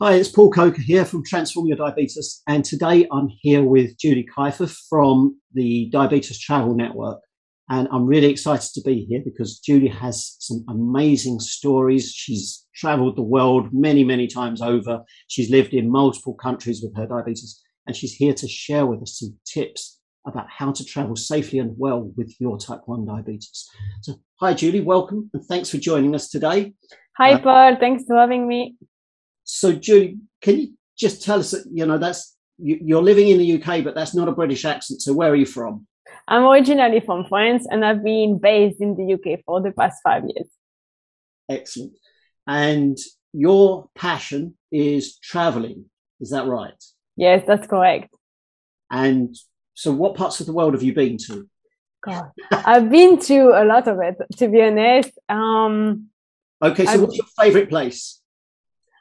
Hi, it's Paul Coker here from Transform Your Diabetes, and today I'm here with Julie Kiefer from the Diabetes Travel Network. And I'm really excited to be here because Julie has some amazing stories. She's traveled the world many, many times over. She's lived in multiple countries with her diabetes, and she's here to share with us some tips about how to travel safely and well with your type 1 diabetes. So, hi, Julie, welcome, and thanks for joining us today. Hi, uh, Paul, thanks for having me. So, Julie, can you just tell us, you know, that's you're living in the UK, but that's not a British accent. So, where are you from? I'm originally from France and I've been based in the UK for the past five years. Excellent. And your passion is traveling. Is that right? Yes, that's correct. And so, what parts of the world have you been to? God, I've been to a lot of it, to be honest. Um, okay, so I've, what's your favorite place?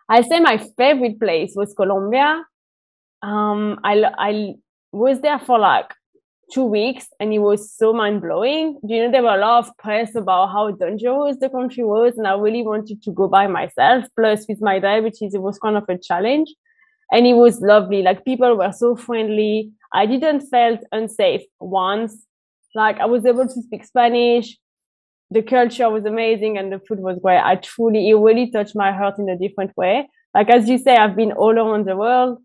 I say my favorite place was Colombia. Um, I I was there for like two weeks, and it was so mind blowing. You know, there were a lot of press about how dangerous the country was, and I really wanted to go by myself. Plus, with my diabetes, it was kind of a challenge, and it was lovely. Like people were so friendly. I didn't felt unsafe once. Like I was able to speak Spanish the culture was amazing and the food was great. I truly, it really touched my heart in a different way. Like as you say, I've been all around the world,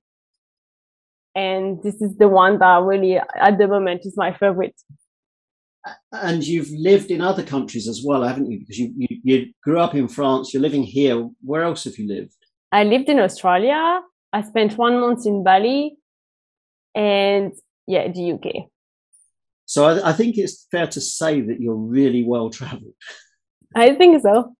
and this is the one that really, at the moment, is my favorite. And you've lived in other countries as well, haven't you? Because you, you, you grew up in France. You're living here. Where else have you lived? I lived in Australia. I spent one month in Bali, and yeah, the UK. So I, I think it's fair to say that you're really well traveled. I think so.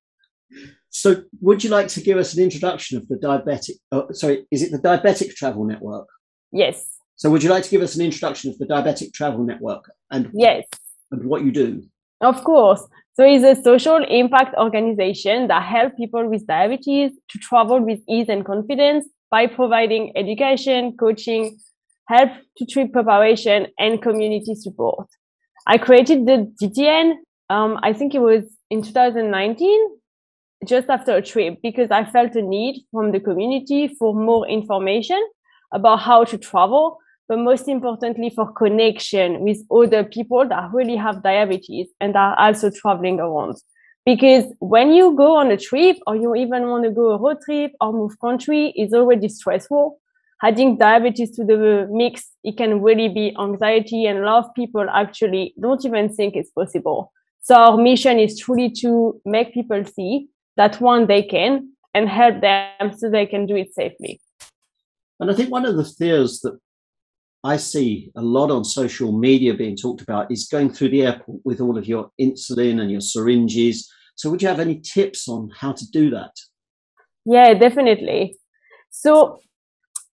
So, would you like to give us an introduction of the diabetic? Uh, sorry, is it the Diabetic Travel Network? Yes. So, would you like to give us an introduction of the Diabetic Travel Network and yes, and what you do? Of course. So, it's a social impact organization that helps people with diabetes to travel with ease and confidence by providing education, coaching, help to trip preparation, and community support. I created the DTN, um, I think it was in 2019, just after a trip, because I felt a need from the community for more information about how to travel, but most importantly for connection with other people that really have diabetes and are also traveling around. Because when you go on a trip or you even want to go a road trip or move country, it's already stressful adding diabetes to the mix, it can really be anxiety and a lot of people actually don't even think it's possible. So our mission is truly to make people see that one they can and help them so they can do it safely. And I think one of the fears that I see a lot on social media being talked about is going through the airport with all of your insulin and your syringes. So would you have any tips on how to do that? Yeah, definitely. So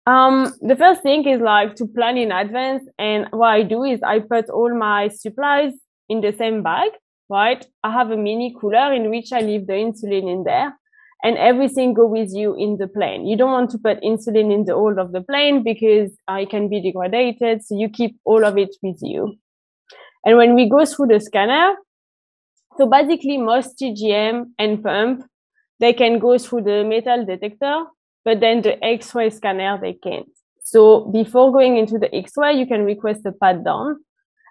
um, the first thing is like to plan in advance. And what I do is I put all my supplies in the same bag, right? I have a mini cooler in which I leave the insulin in there and everything go with you in the plane. You don't want to put insulin in the hold of the plane because uh, it can be degraded. So you keep all of it with you. And when we go through the scanner, so basically most CGM and pump, they can go through the metal detector but then the X-ray scanner, they can't. So before going into the X-ray, you can request a pat down.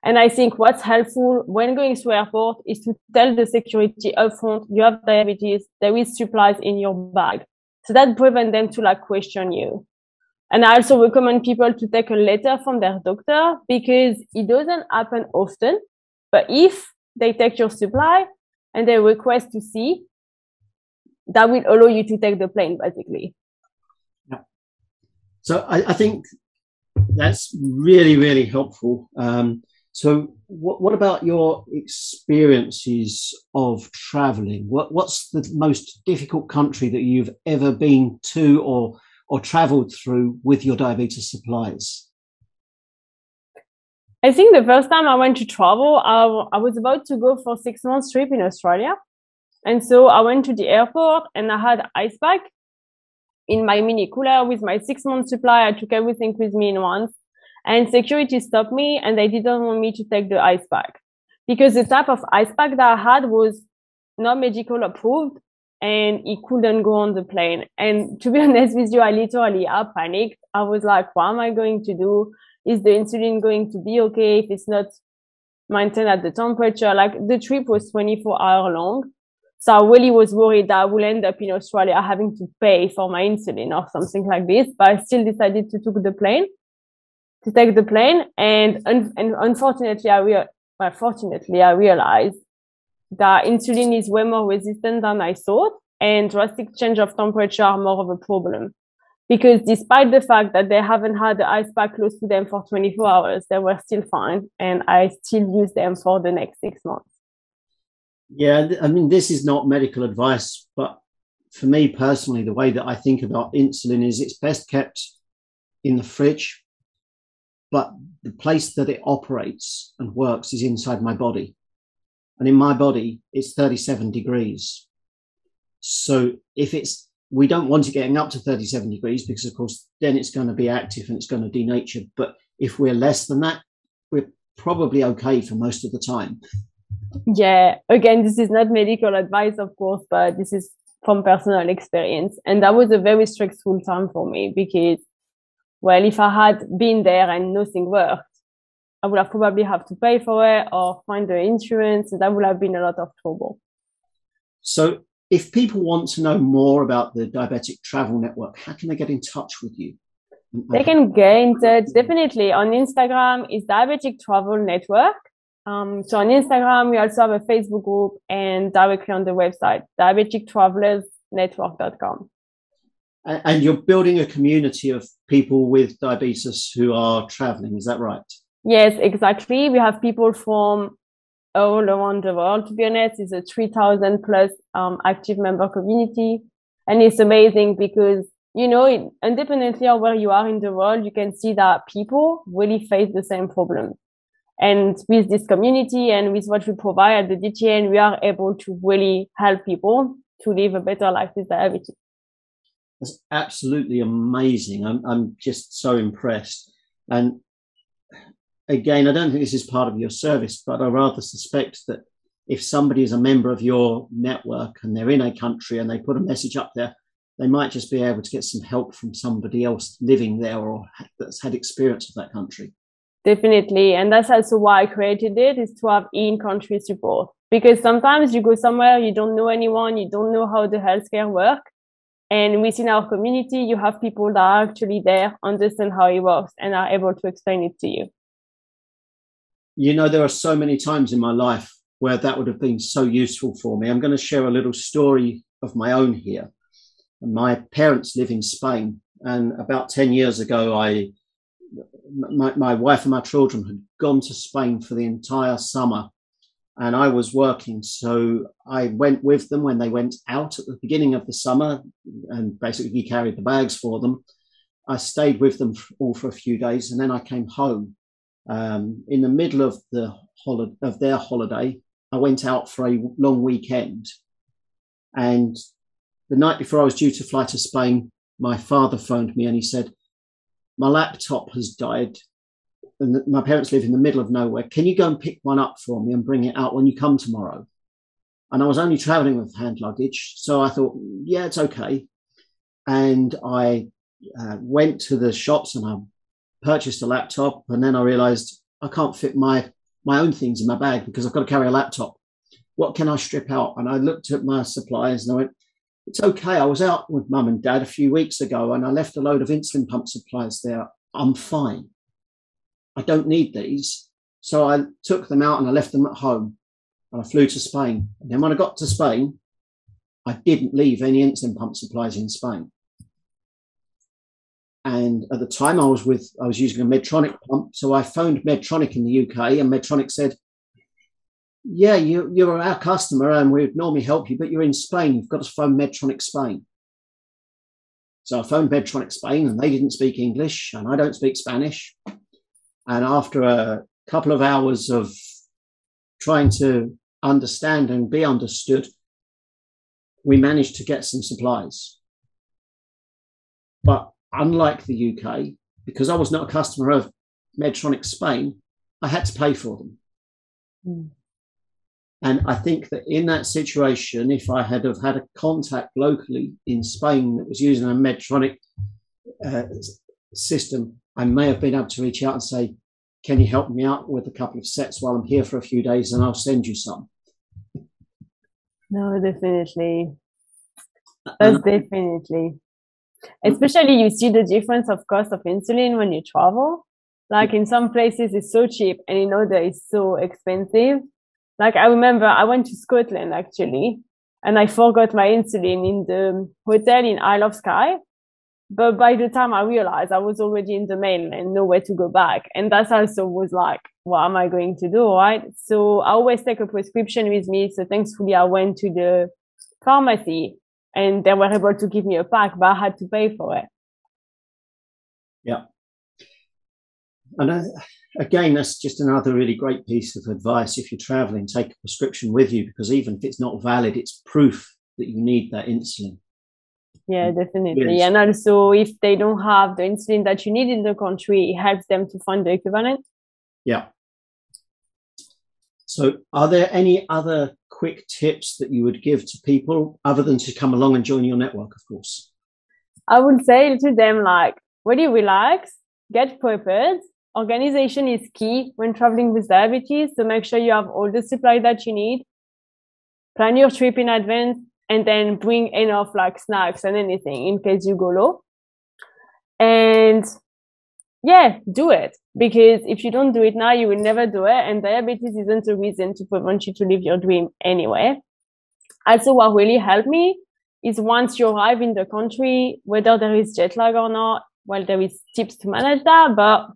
And I think what's helpful when going to airport is to tell the security upfront, you have diabetes, there is supplies in your bag. So that prevent them to like question you. And I also recommend people to take a letter from their doctor because it doesn't happen often. But if they take your supply and they request to see, that will allow you to take the plane basically. So I, I think that's really, really helpful. Um, so, what, what about your experiences of traveling? What, what's the most difficult country that you've ever been to or, or traveled through with your diabetes supplies? I think the first time I went to travel, I, I was about to go for six months trip in Australia. And so I went to the airport and I had ice pack in my mini cooler with my six month supply. I took everything with me in once. And security stopped me and they didn't want me to take the ice pack because the type of ice pack that I had was not medical approved and he couldn't go on the plane. And to be honest with you, I literally I panicked. I was like, what am I going to do? Is the insulin going to be okay if it's not maintained at the temperature? Like the trip was 24 hour long. So I really was worried that I will end up in Australia having to pay for my insulin or something like this. But I still decided to take the plane, to take the plane. And, and unfortunately, I real, well, fortunately, I realized that insulin is way more resistant than I thought, and drastic change of temperature are more of a problem. Because despite the fact that they haven't had the ice pack close to them for 24 hours, they were still fine, and I still use them for the next six months. Yeah, I mean, this is not medical advice, but for me personally, the way that I think about insulin is it's best kept in the fridge, but the place that it operates and works is inside my body. And in my body, it's 37 degrees. So if it's, we don't want it getting up to 37 degrees because, of course, then it's going to be active and it's going to denature. But if we're less than that, we're probably okay for most of the time. Yeah. Again, this is not medical advice, of course, but this is from personal experience. And that was a very stressful time for me because, well, if I had been there and nothing worked, I would have probably have to pay for it or find the insurance. And That would have been a lot of trouble. So, if people want to know more about the Diabetic Travel Network, how can they get in touch with you? They can get in touch definitely on Instagram. Is Diabetic Travel Network. Um, so on Instagram, we also have a Facebook group and directly on the website, diabetictravelersnetwork.com. And you're building a community of people with diabetes who are traveling, is that right? Yes, exactly. We have people from all around the world. To be honest, it's a 3,000 plus um, active member community. And it's amazing because, you know, independently of where you are in the world, you can see that people really face the same problem. And with this community and with what we provide at the DTN, we are able to really help people to live a better life with diabetes. That's absolutely amazing. I'm, I'm just so impressed. And again, I don't think this is part of your service, but I rather suspect that if somebody is a member of your network and they're in a country and they put a message up there, they might just be able to get some help from somebody else living there or that's had experience of that country. Definitely. And that's also why I created it is to have in country support. Because sometimes you go somewhere, you don't know anyone, you don't know how the healthcare work. And within our community, you have people that are actually there, understand how it works, and are able to explain it to you you know, there are so many times in my life where that would have been so useful for me. I'm going to share a little story of my own here. My parents live in Spain, and about 10 years ago, I, my, my wife and my children had gone to Spain for the entire summer, and I was working. So I went with them when they went out at the beginning of the summer and basically carried the bags for them. I stayed with them all for a few days, and then I came home um, in the middle of the holiday of their holiday, I went out for a long weekend, and the night before I was due to fly to Spain, my father phoned me and he said, "My laptop has died, and my parents live in the middle of nowhere. Can you go and pick one up for me and bring it out when you come tomorrow?" And I was only traveling with hand luggage, so I thought, "Yeah, it's okay." And I uh, went to the shops and I purchased a laptop, and then I realized I can't fit my my own things in my bag because I've got to carry a laptop. What can I strip out? And I looked at my supplies and I went, it's okay. I was out with mum and dad a few weeks ago and I left a load of insulin pump supplies there. I'm fine. I don't need these. So I took them out and I left them at home and I flew to Spain. And then when I got to Spain, I didn't leave any insulin pump supplies in Spain. And at the time, I was with I was using a Medtronic pump, so I phoned Medtronic in the UK, and Medtronic said, "Yeah, you, you're our customer, and we'd normally help you, but you're in Spain. You've got to phone Medtronic Spain." So I phoned Medtronic Spain, and they didn't speak English, and I don't speak Spanish. And after a couple of hours of trying to understand and be understood, we managed to get some supplies. But unlike the UK, because I was not a customer of Medtronic Spain, I had to pay for them. Mm. And I think that in that situation, if I had have had a contact locally in Spain that was using a Medtronic uh, system, I may have been able to reach out and say, "Can you help me out with a couple of sets while I'm here for a few days, and I'll send you some." No, definitely. That's definitely. Especially you see the difference of cost of insulin when you travel. Like in some places it's so cheap and in other it's so expensive. Like I remember I went to Scotland actually and I forgot my insulin in the hotel in Isle of Skye. But by the time I realized I was already in the mainland, nowhere to go back. And that also was like, what am I going to do? Right. So I always take a prescription with me. So thankfully I went to the pharmacy and they were able to give me a pack, but I had to pay for it. Yeah. And uh, again, that's just another really great piece of advice. If you're traveling, take a prescription with you because even if it's not valid, it's proof that you need that insulin. Yeah, definitely. Yes. And also, if they don't have the insulin that you need in the country, it helps them to find the equivalent. Yeah. So, are there any other quick tips that you would give to people other than to come along and join your network, of course? I would say to them, like, really relax, get prepared. Organization is key when traveling with diabetes. So make sure you have all the supply that you need. Plan your trip in advance and then bring enough like snacks and anything in case you go low. And yeah, do it because if you don't do it now, you will never do it. And diabetes isn't a reason to prevent you to live your dream anyway. Also, what really helped me is once you arrive in the country, whether there is jet lag or not, well, there is tips to manage that, but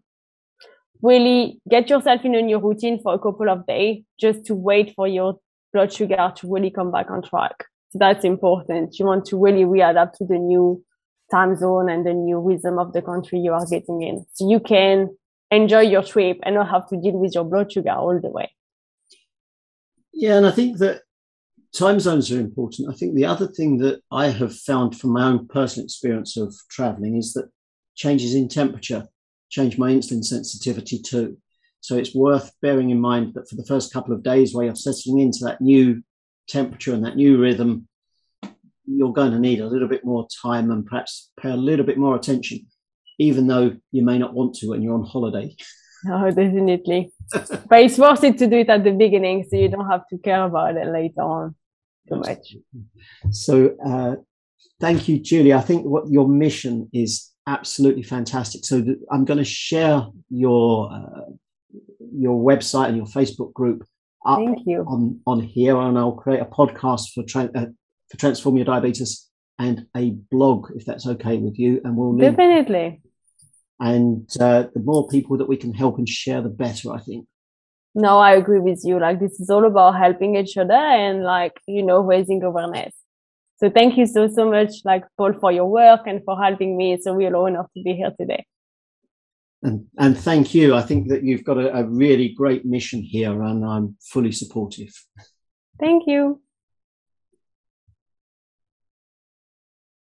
really get yourself in a new routine for a couple of days just to wait for your blood sugar to really come back on track. So that's important. You want to really readapt to the new time zone and the new rhythm of the country you are getting in. So you can enjoy your trip and not have to deal with your blood sugar all the way. Yeah, and I think that time zones are important. I think the other thing that I have found from my own personal experience of traveling is that changes in temperature change my insulin sensitivity too. So it's worth bearing in mind that for the first couple of days while you're settling into that new temperature and that new rhythm, you're going to need a little bit more time and perhaps pay a little bit more attention, even though you may not want to when you're on holiday. Oh, definitely. but it's worth it to do it at the beginning so you don't have to care about it later on too much. So, uh, thank you, Julie. I think what your mission is absolutely fantastic. So, th- I'm going to share your uh, your website and your Facebook group up Thank you. on on here, and I'll create a podcast for tra- uh, for Transform Your Diabetes and a blog, if that's okay with you. And we'll definitely. And uh, the more people that we can help and share, the better, I think. No, I agree with you. Like this is all about helping each other and like you know raising awareness. So thank you so so much, like Paul, for your work and for helping me. It's a real honor to be here today. And, and thank you. I think that you've got a, a really great mission here, and I'm fully supportive. Thank you.